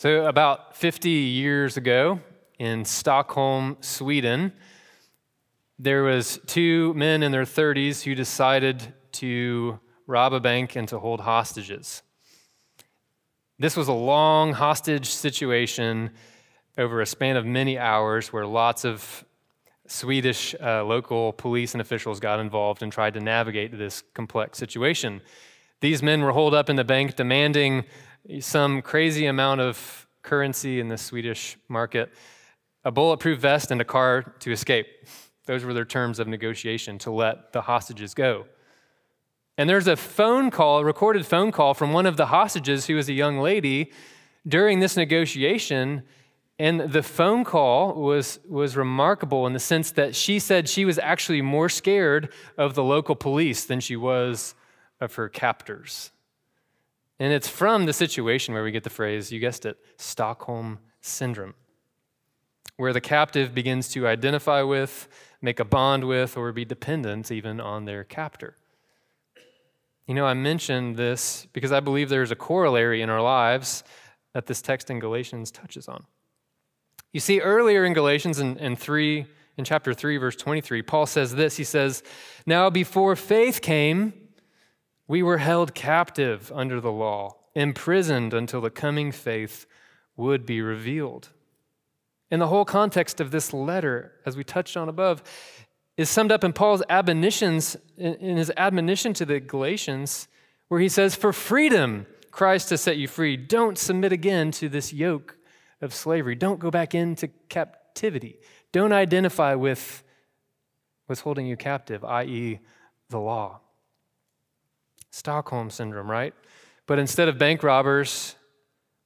So, about 50 years ago in Stockholm, Sweden, there was two men in their 30s who decided to rob a bank and to hold hostages. This was a long hostage situation over a span of many hours where lots of Swedish uh, local police and officials got involved and tried to navigate this complex situation. These men were holed up in the bank demanding some crazy amount of currency in the Swedish market, a bulletproof vest, and a car to escape. Those were their terms of negotiation to let the hostages go. And there's a phone call, a recorded phone call from one of the hostages who was a young lady during this negotiation. And the phone call was, was remarkable in the sense that she said she was actually more scared of the local police than she was of her captors. And it's from the situation where we get the phrase, you guessed it, Stockholm Syndrome, where the captive begins to identify with, make a bond with, or be dependent even on their captor. You know, I mentioned this because I believe there's a corollary in our lives that this text in Galatians touches on. You see, earlier in Galatians in, in 3, in chapter 3, verse 23, Paul says this. He says, Now before faith came, we were held captive under the law, imprisoned until the coming faith would be revealed. And the whole context of this letter, as we touched on above, is summed up in Paul's admonitions, in his admonition to the Galatians, where he says, For freedom, Christ has set you free. Don't submit again to this yoke of slavery. Don't go back into captivity. Don't identify with what's holding you captive, i.e., the law. Stockholm syndrome, right? But instead of bank robbers,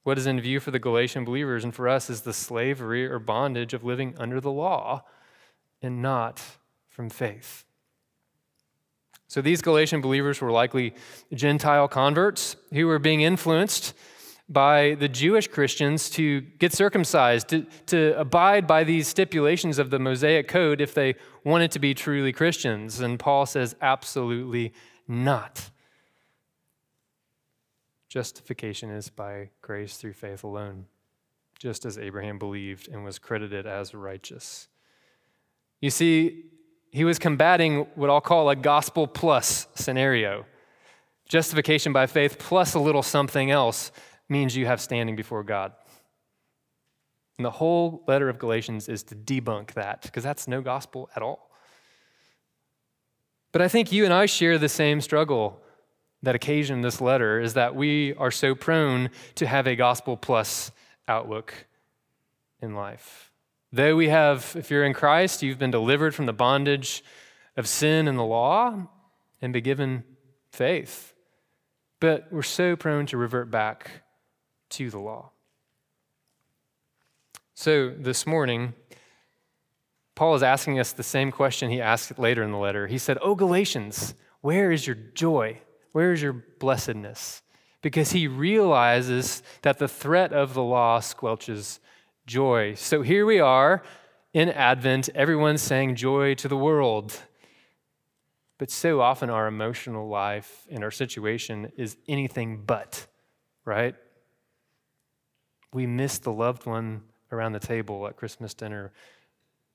what is in view for the Galatian believers and for us is the slavery or bondage of living under the law and not from faith. So these Galatian believers were likely Gentile converts who were being influenced by the Jewish Christians to get circumcised, to, to abide by these stipulations of the Mosaic Code if they wanted to be truly Christians. And Paul says, absolutely not. Justification is by grace through faith alone, just as Abraham believed and was credited as righteous. You see, he was combating what I'll call a gospel plus scenario. Justification by faith plus a little something else means you have standing before God. And the whole letter of Galatians is to debunk that, because that's no gospel at all. But I think you and I share the same struggle that occasioned this letter is that we are so prone to have a gospel plus outlook in life. Though we have, if you're in Christ, you've been delivered from the bondage of sin and the law and be given faith. But we're so prone to revert back to the law. So this morning, Paul is asking us the same question he asked later in the letter. He said, Oh, Galatians, where is your joy? Where is your blessedness? Because he realizes that the threat of the law squelches joy. So here we are in Advent, everyone's saying joy to the world. But so often our emotional life and our situation is anything but, right? We miss the loved one around the table at Christmas dinner.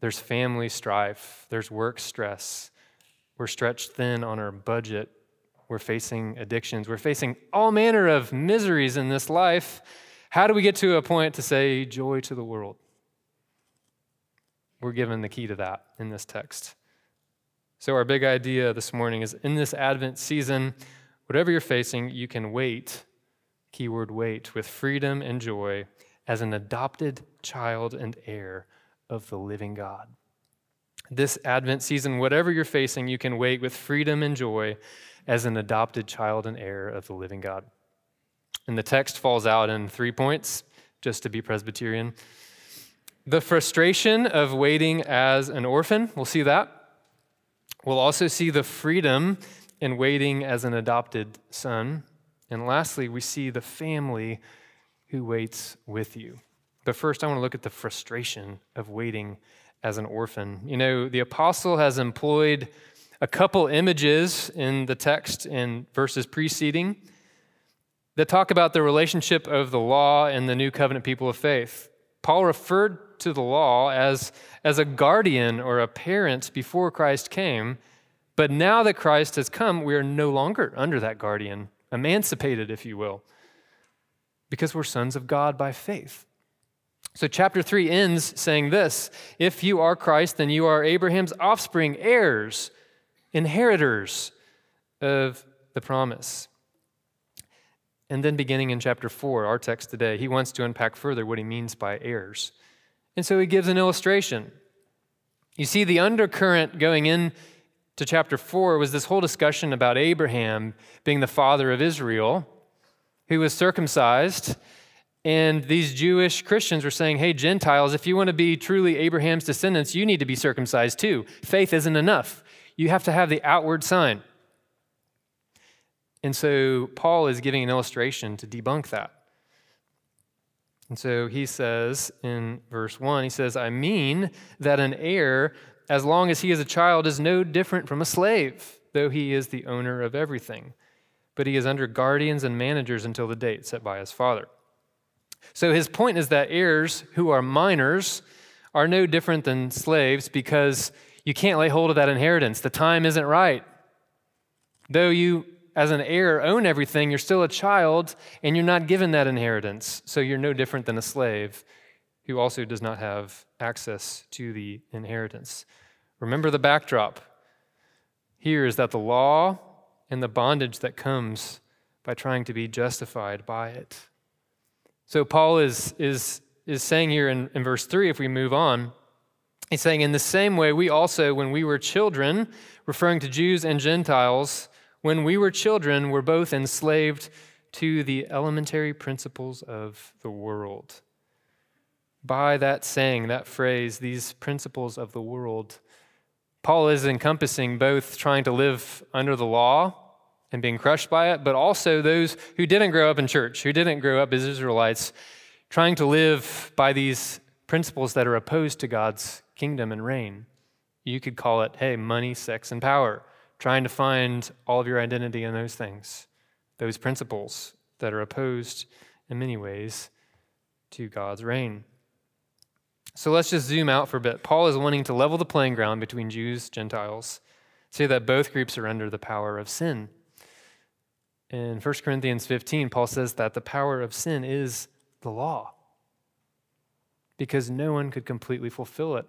There's family strife, there's work stress. We're stretched thin on our budget. We're facing addictions. We're facing all manner of miseries in this life. How do we get to a point to say joy to the world? We're given the key to that in this text. So, our big idea this morning is in this Advent season, whatever you're facing, you can wait, keyword wait, with freedom and joy as an adopted child and heir of the living God. This Advent season, whatever you're facing, you can wait with freedom and joy as an adopted child and heir of the living God. And the text falls out in three points, just to be Presbyterian. The frustration of waiting as an orphan, we'll see that. We'll also see the freedom in waiting as an adopted son. And lastly, we see the family who waits with you. But first, I want to look at the frustration of waiting as an orphan. You know, the apostle has employed a couple images in the text in verses preceding that talk about the relationship of the law and the new covenant people of faith. Paul referred to the law as, as a guardian or a parent before Christ came, but now that Christ has come, we are no longer under that guardian, emancipated, if you will, because we're sons of God by faith. So, chapter 3 ends saying this If you are Christ, then you are Abraham's offspring, heirs, inheritors of the promise. And then, beginning in chapter 4, our text today, he wants to unpack further what he means by heirs. And so he gives an illustration. You see, the undercurrent going in to chapter 4 was this whole discussion about Abraham being the father of Israel, who was circumcised. And these Jewish Christians were saying, hey, Gentiles, if you want to be truly Abraham's descendants, you need to be circumcised too. Faith isn't enough. You have to have the outward sign. And so Paul is giving an illustration to debunk that. And so he says in verse 1, he says, I mean that an heir as long as he is a child, is no different from a slave, though he is the owner of everything. But he is under guardians and managers until the date set by his father. So his point is that heirs who are minors are no different than slaves because you can't lay hold of that inheritance. The time isn't right. Though you, as an heir, own everything, you're still a child and you're not given that inheritance. So you're no different than a slave who also does not have access to the inheritance. Remember the backdrop here is that the law and the bondage that comes by trying to be justified by it. So Paul is, is, is saying here in, in verse 3, if we move on, he's saying, In the same way, we also, when we were children, referring to Jews and Gentiles, when we were children, were both enslaved to the elementary principles of the world. By that saying, that phrase, these principles of the world, Paul is encompassing both trying to live under the law and being crushed by it, but also those who didn't grow up in church, who didn't grow up as Israelites, trying to live by these principles that are opposed to God's kingdom and reign. You could call it, hey, money, sex, and power, trying to find all of your identity in those things, those principles that are opposed in many ways to God's reign. So let's just zoom out for a bit. Paul is wanting to level the playing ground between Jews, Gentiles, say that both groups are under the power of sin. In 1 Corinthians 15, Paul says that the power of sin is the law because no one could completely fulfill it.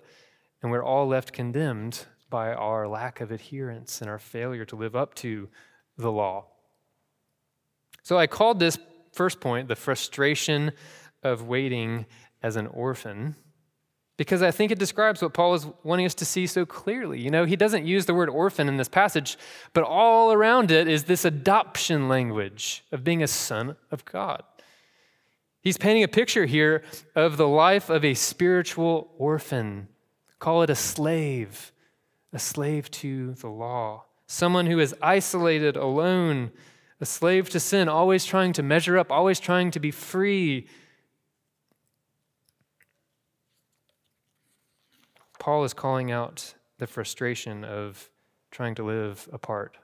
And we're all left condemned by our lack of adherence and our failure to live up to the law. So I called this first point the frustration of waiting as an orphan because I think it describes what Paul is wanting us to see so clearly. You know, he doesn't use the word orphan in this passage, but all around it is this adoption language of being a son of God. He's painting a picture here of the life of a spiritual orphan. Call it a slave, a slave to the law, someone who is isolated, alone, a slave to sin, always trying to measure up, always trying to be free Paul is calling out the frustration of trying to live apart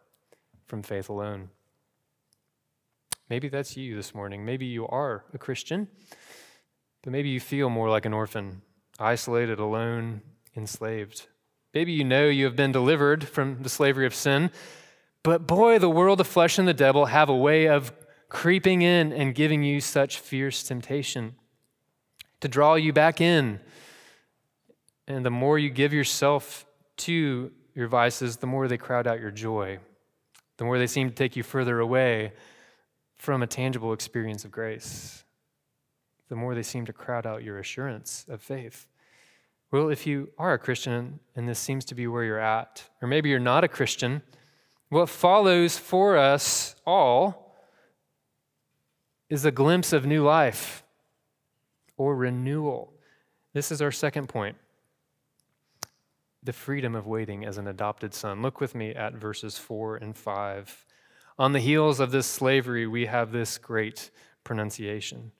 from faith alone. Maybe that's you this morning. Maybe you are a Christian, but maybe you feel more like an orphan, isolated, alone, enslaved. Maybe you know you have been delivered from the slavery of sin, but boy, the world, the flesh, and the devil have a way of creeping in and giving you such fierce temptation to draw you back in and the more you give yourself to your vices, the more they crowd out your joy, the more they seem to take you further away from a tangible experience of grace, the more they seem to crowd out your assurance of faith. Well, if you are a Christian and this seems to be where you're at, or maybe you're not a Christian, what follows for us all is a glimpse of new life or renewal. This is our second point the freedom of waiting as an adopted son. Look with me at verses 4 and 5. On the heels of this slavery, we have this great pronunciation.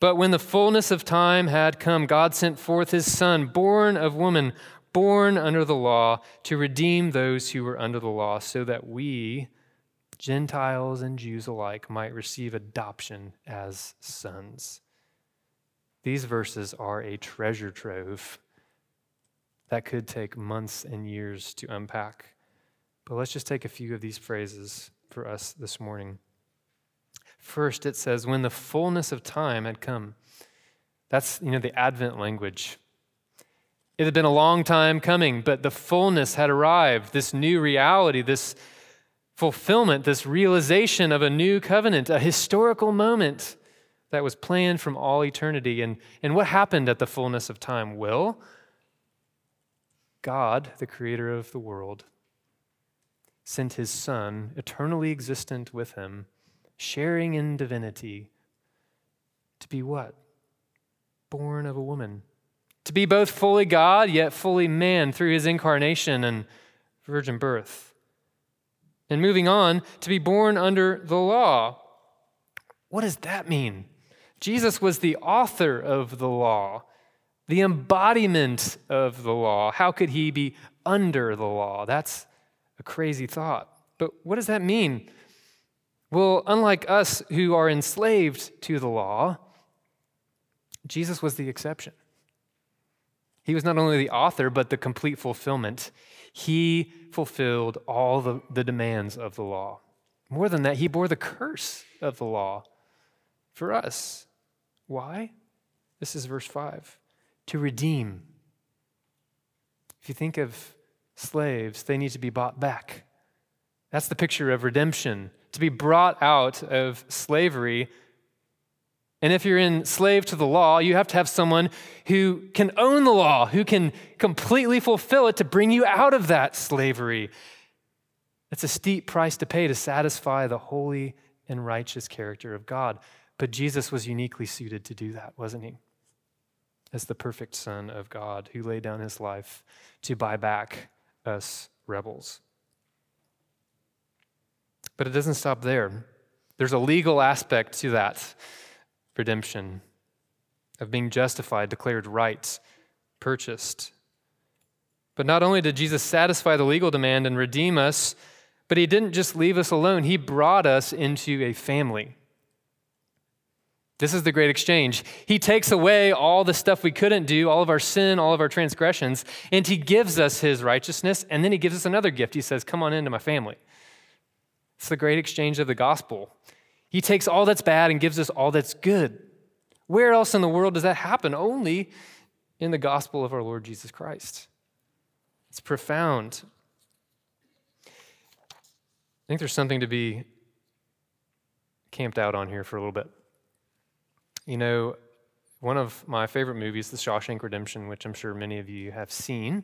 But when the fullness of time had come, God sent forth his son, born of woman, born under the law, to redeem those who were under the law, so that we Gentiles and Jews alike might receive adoption as sons. These verses are a treasure trove that could take months and years to unpack. But let's just take a few of these phrases for us this morning. First, it says, when the fullness of time had come. That's, you know, the Advent language. It had been a long time coming, but the fullness had arrived. This new reality, this fulfillment, this realization of a new covenant, a historical moment that was planned from all eternity. And, and what happened at the fullness of time? Well, God, the creator of the world, sent his Son, eternally existent with him, sharing in divinity, to be what? Born of a woman. To be both fully God, yet fully man through his incarnation and virgin birth. And moving on, to be born under the law. What does that mean? Jesus was the author of the law, the embodiment of the law. How could he be under the law? That's a crazy thought. But what does that mean? Well, unlike us who are enslaved to the law, Jesus was the exception. He was not only the author, but the complete fulfillment. He fulfilled all the, the demands of the law. More than that, he bore the curse of the law for us. Why? This is verse 5 to redeem. If you think of slaves, they need to be bought back. That's the picture of redemption, to be brought out of slavery. And if you're enslaved to the law, you have to have someone who can own the law, who can completely fulfill it to bring you out of that slavery. It's a steep price to pay to satisfy the holy and righteous character of God. But Jesus was uniquely suited to do that, wasn't he? As the perfect Son of God who laid down his life to buy back us rebels. But it doesn't stop there. There's a legal aspect to that redemption of being justified, declared right, purchased. But not only did Jesus satisfy the legal demand and redeem us, but he didn't just leave us alone, he brought us into a family. This is the great exchange. He takes away all the stuff we couldn't do, all of our sin, all of our transgressions, and He gives us His righteousness, and then He gives us another gift. He says, Come on into my family. It's the great exchange of the gospel. He takes all that's bad and gives us all that's good. Where else in the world does that happen? Only in the gospel of our Lord Jesus Christ. It's profound. I think there's something to be camped out on here for a little bit. You know, one of my favorite movies, The Shawshank Redemption, which I'm sure many of you have seen.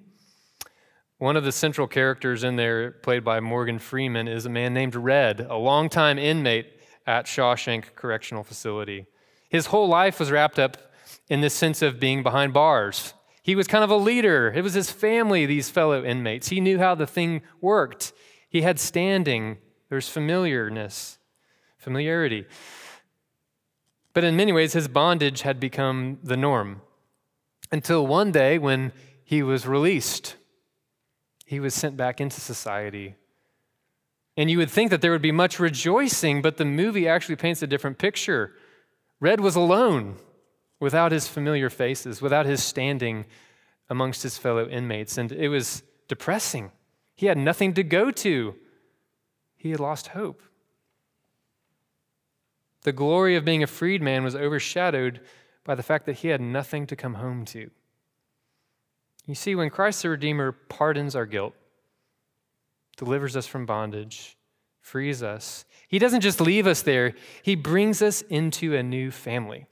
One of the central characters in there, played by Morgan Freeman, is a man named Red, a longtime inmate at Shawshank Correctional Facility. His whole life was wrapped up in this sense of being behind bars. He was kind of a leader. It was his family, these fellow inmates. He knew how the thing worked. He had standing. There's familiarness, familiarity. But in many ways, his bondage had become the norm until one day when he was released. He was sent back into society. And you would think that there would be much rejoicing, but the movie actually paints a different picture. Red was alone without his familiar faces, without his standing amongst his fellow inmates, and it was depressing. He had nothing to go to, he had lost hope. The glory of being a freedman was overshadowed by the fact that he had nothing to come home to. You see, when Christ the Redeemer pardons our guilt, delivers us from bondage, frees us, he doesn't just leave us there, he brings us into a new family.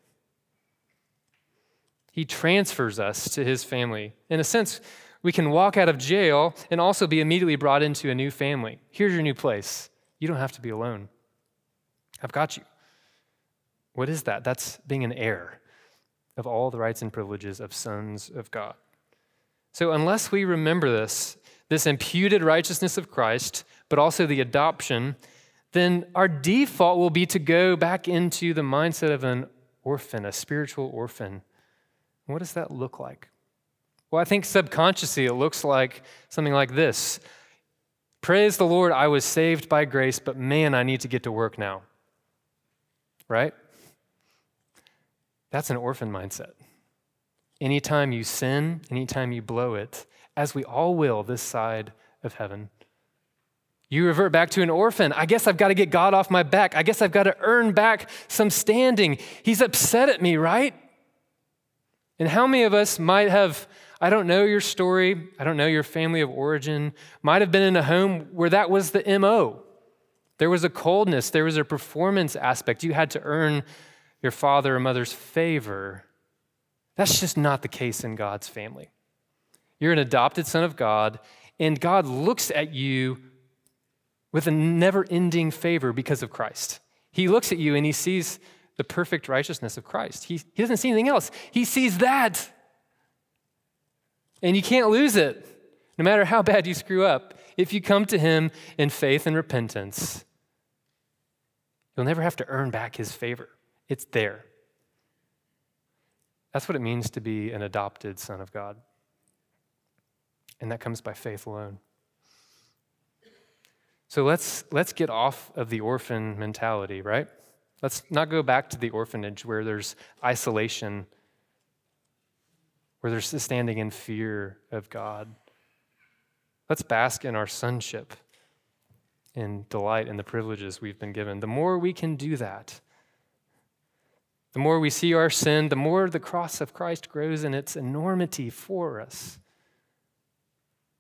He transfers us to his family. In a sense, we can walk out of jail and also be immediately brought into a new family. Here's your new place. You don't have to be alone. I've got you. What is that? That's being an heir of all the rights and privileges of sons of God. So, unless we remember this, this imputed righteousness of Christ, but also the adoption, then our default will be to go back into the mindset of an orphan, a spiritual orphan. What does that look like? Well, I think subconsciously it looks like something like this Praise the Lord, I was saved by grace, but man, I need to get to work now. Right? That's an orphan mindset. Anytime you sin, anytime you blow it, as we all will this side of heaven, you revert back to an orphan. I guess I've got to get God off my back. I guess I've got to earn back some standing. He's upset at me, right? And how many of us might have, I don't know your story, I don't know your family of origin, might have been in a home where that was the MO. There was a coldness, there was a performance aspect. You had to earn your father or mother's favor. That's just not the case in God's family. You're an adopted son of God, and God looks at you with a never ending favor because of Christ. He looks at you and he sees the perfect righteousness of Christ. He, he doesn't see anything else, he sees that. And you can't lose it, no matter how bad you screw up. If you come to him in faith and repentance, you'll never have to earn back his favor. It's there. That's what it means to be an adopted son of God. And that comes by faith alone. So let's, let's get off of the orphan mentality, right? Let's not go back to the orphanage where there's isolation, where there's standing in fear of God. Let's bask in our sonship and delight in the privileges we've been given. The more we can do that, the more we see our sin, the more the cross of Christ grows in its enormity for us.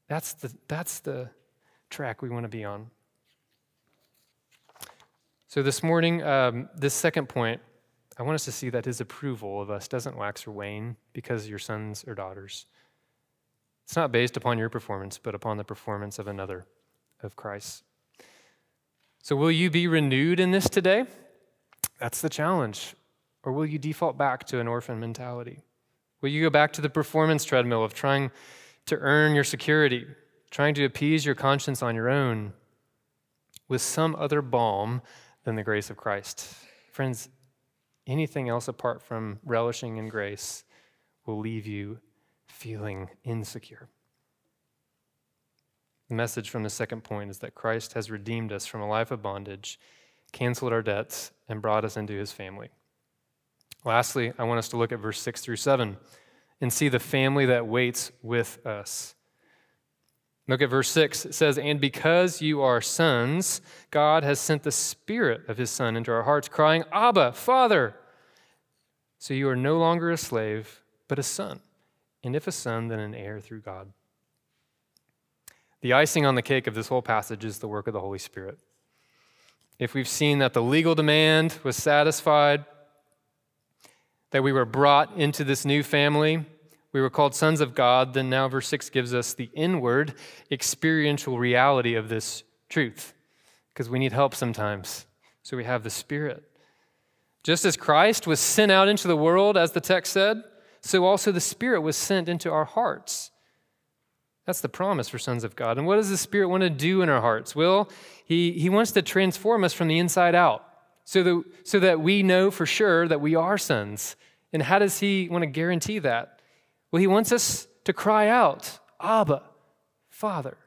That's the, that's the track we want to be on. So, this morning, um, this second point, I want us to see that his approval of us doesn't wax or wane because you're sons or daughters. It's not based upon your performance, but upon the performance of another, of Christ. So, will you be renewed in this today? That's the challenge. Or will you default back to an orphan mentality? Will you go back to the performance treadmill of trying to earn your security, trying to appease your conscience on your own with some other balm than the grace of Christ. Friends, anything else apart from relishing in grace will leave you feeling insecure. The message from the second point is that Christ has redeemed us from a life of bondage, canceled our debts, and brought us into his family. Lastly, I want us to look at verse 6 through 7 and see the family that waits with us. Look at verse 6. It says, And because you are sons, God has sent the Spirit of His Son into our hearts, crying, Abba, Father. So you are no longer a slave, but a son. And if a son, then an heir through God. The icing on the cake of this whole passage is the work of the Holy Spirit. If we've seen that the legal demand was satisfied, that we were brought into this new family, we were called sons of God, then now verse 6 gives us the inward experiential reality of this truth because we need help sometimes. So we have the Spirit. Just as Christ was sent out into the world, as the text said, so also the Spirit was sent into our hearts. That's the promise for sons of God. And what does the Spirit want to do in our hearts? Well, He, he wants to transform us from the inside out so that, so that we know for sure that we are sons. And how does He want to guarantee that? Well, he wants us to cry out, Abba, Father.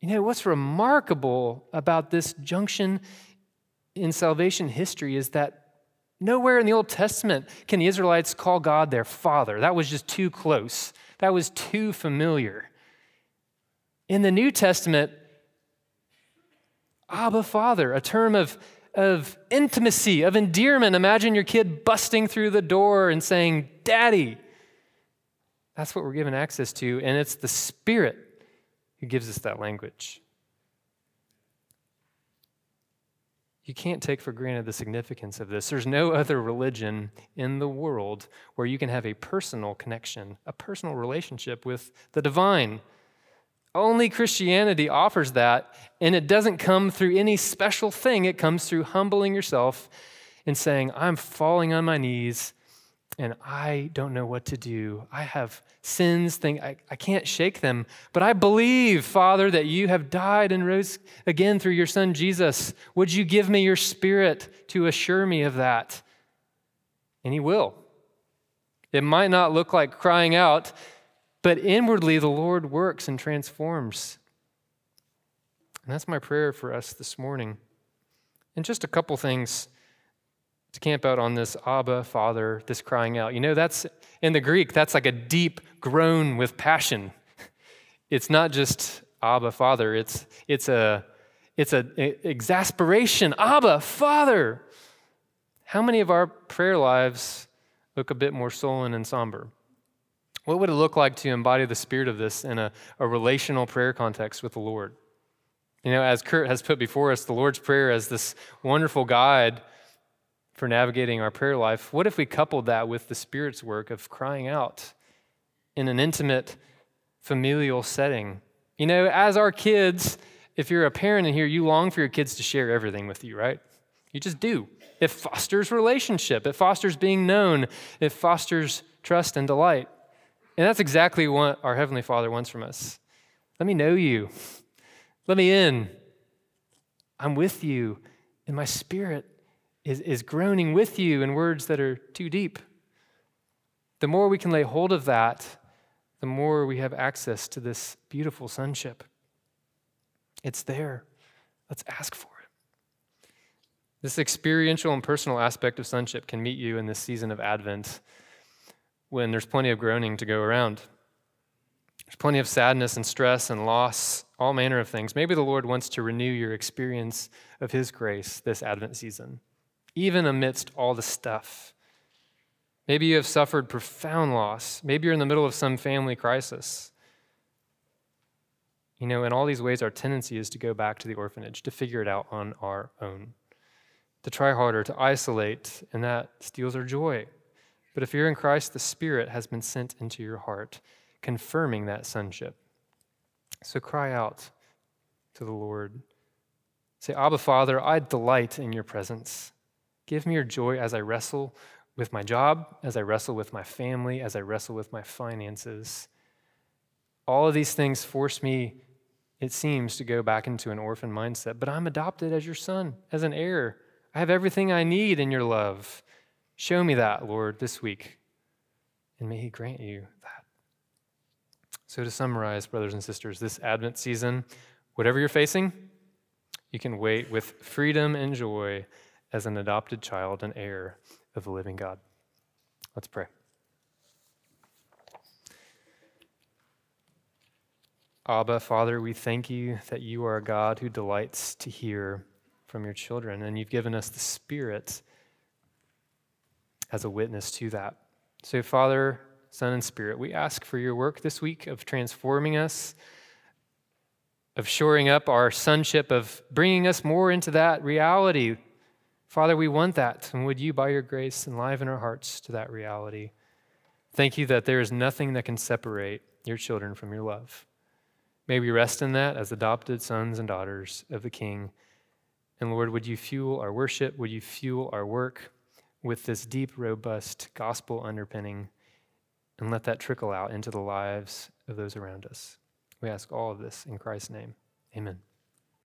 You know, what's remarkable about this junction in salvation history is that nowhere in the Old Testament can the Israelites call God their Father. That was just too close, that was too familiar. In the New Testament, Abba, Father, a term of of intimacy, of endearment. Imagine your kid busting through the door and saying, Daddy. That's what we're given access to, and it's the Spirit who gives us that language. You can't take for granted the significance of this. There's no other religion in the world where you can have a personal connection, a personal relationship with the divine. Only Christianity offers that, and it doesn't come through any special thing. It comes through humbling yourself and saying, I'm falling on my knees and I don't know what to do. I have sins, think I, I can't shake them. But I believe, Father, that you have died and rose again through your Son Jesus. Would you give me your spirit to assure me of that? And he will. It might not look like crying out, but inwardly the Lord works and transforms. And that's my prayer for us this morning. And just a couple things to camp out on this Abba, Father, this crying out. You know, that's in the Greek, that's like a deep groan with passion. It's not just Abba, Father, it's, it's a it's an exasperation. Abba, Father. How many of our prayer lives look a bit more sullen and somber? What would it look like to embody the spirit of this in a, a relational prayer context with the Lord? You know, as Kurt has put before us, the Lord's Prayer as this wonderful guide for navigating our prayer life. What if we coupled that with the Spirit's work of crying out in an intimate, familial setting? You know, as our kids, if you're a parent in here, you long for your kids to share everything with you, right? You just do. It fosters relationship, it fosters being known, it fosters trust and delight. And that's exactly what our Heavenly Father wants from us. Let me know you. Let me in. I'm with you, and my spirit is, is groaning with you in words that are too deep. The more we can lay hold of that, the more we have access to this beautiful sonship. It's there. Let's ask for it. This experiential and personal aspect of sonship can meet you in this season of Advent when there's plenty of groaning to go around. There's plenty of sadness and stress and loss, all manner of things. Maybe the Lord wants to renew your experience of His grace this Advent season, even amidst all the stuff. Maybe you have suffered profound loss. Maybe you're in the middle of some family crisis. You know, in all these ways, our tendency is to go back to the orphanage, to figure it out on our own, to try harder, to isolate, and that steals our joy. But if you're in Christ, the Spirit has been sent into your heart confirming that sonship. So cry out to the Lord. Say, Abba, Father, I delight in your presence. Give me your joy as I wrestle with my job, as I wrestle with my family, as I wrestle with my finances. All of these things force me, it seems, to go back into an orphan mindset, but I'm adopted as your son, as an heir. I have everything I need in your love. Show me that, Lord, this week, and may He grant you that. So, to summarize, brothers and sisters, this Advent season, whatever you're facing, you can wait with freedom and joy as an adopted child and heir of the living God. Let's pray. Abba, Father, we thank you that you are a God who delights to hear from your children, and you've given us the Spirit as a witness to that. So, Father, Son, and Spirit. We ask for your work this week of transforming us, of shoring up our sonship, of bringing us more into that reality. Father, we want that. And would you, by your grace, enliven our hearts to that reality? Thank you that there is nothing that can separate your children from your love. May we rest in that as adopted sons and daughters of the King. And Lord, would you fuel our worship? Would you fuel our work with this deep, robust gospel underpinning? and let that trickle out into the lives of those around us. We ask all of this in Christ's name. Amen.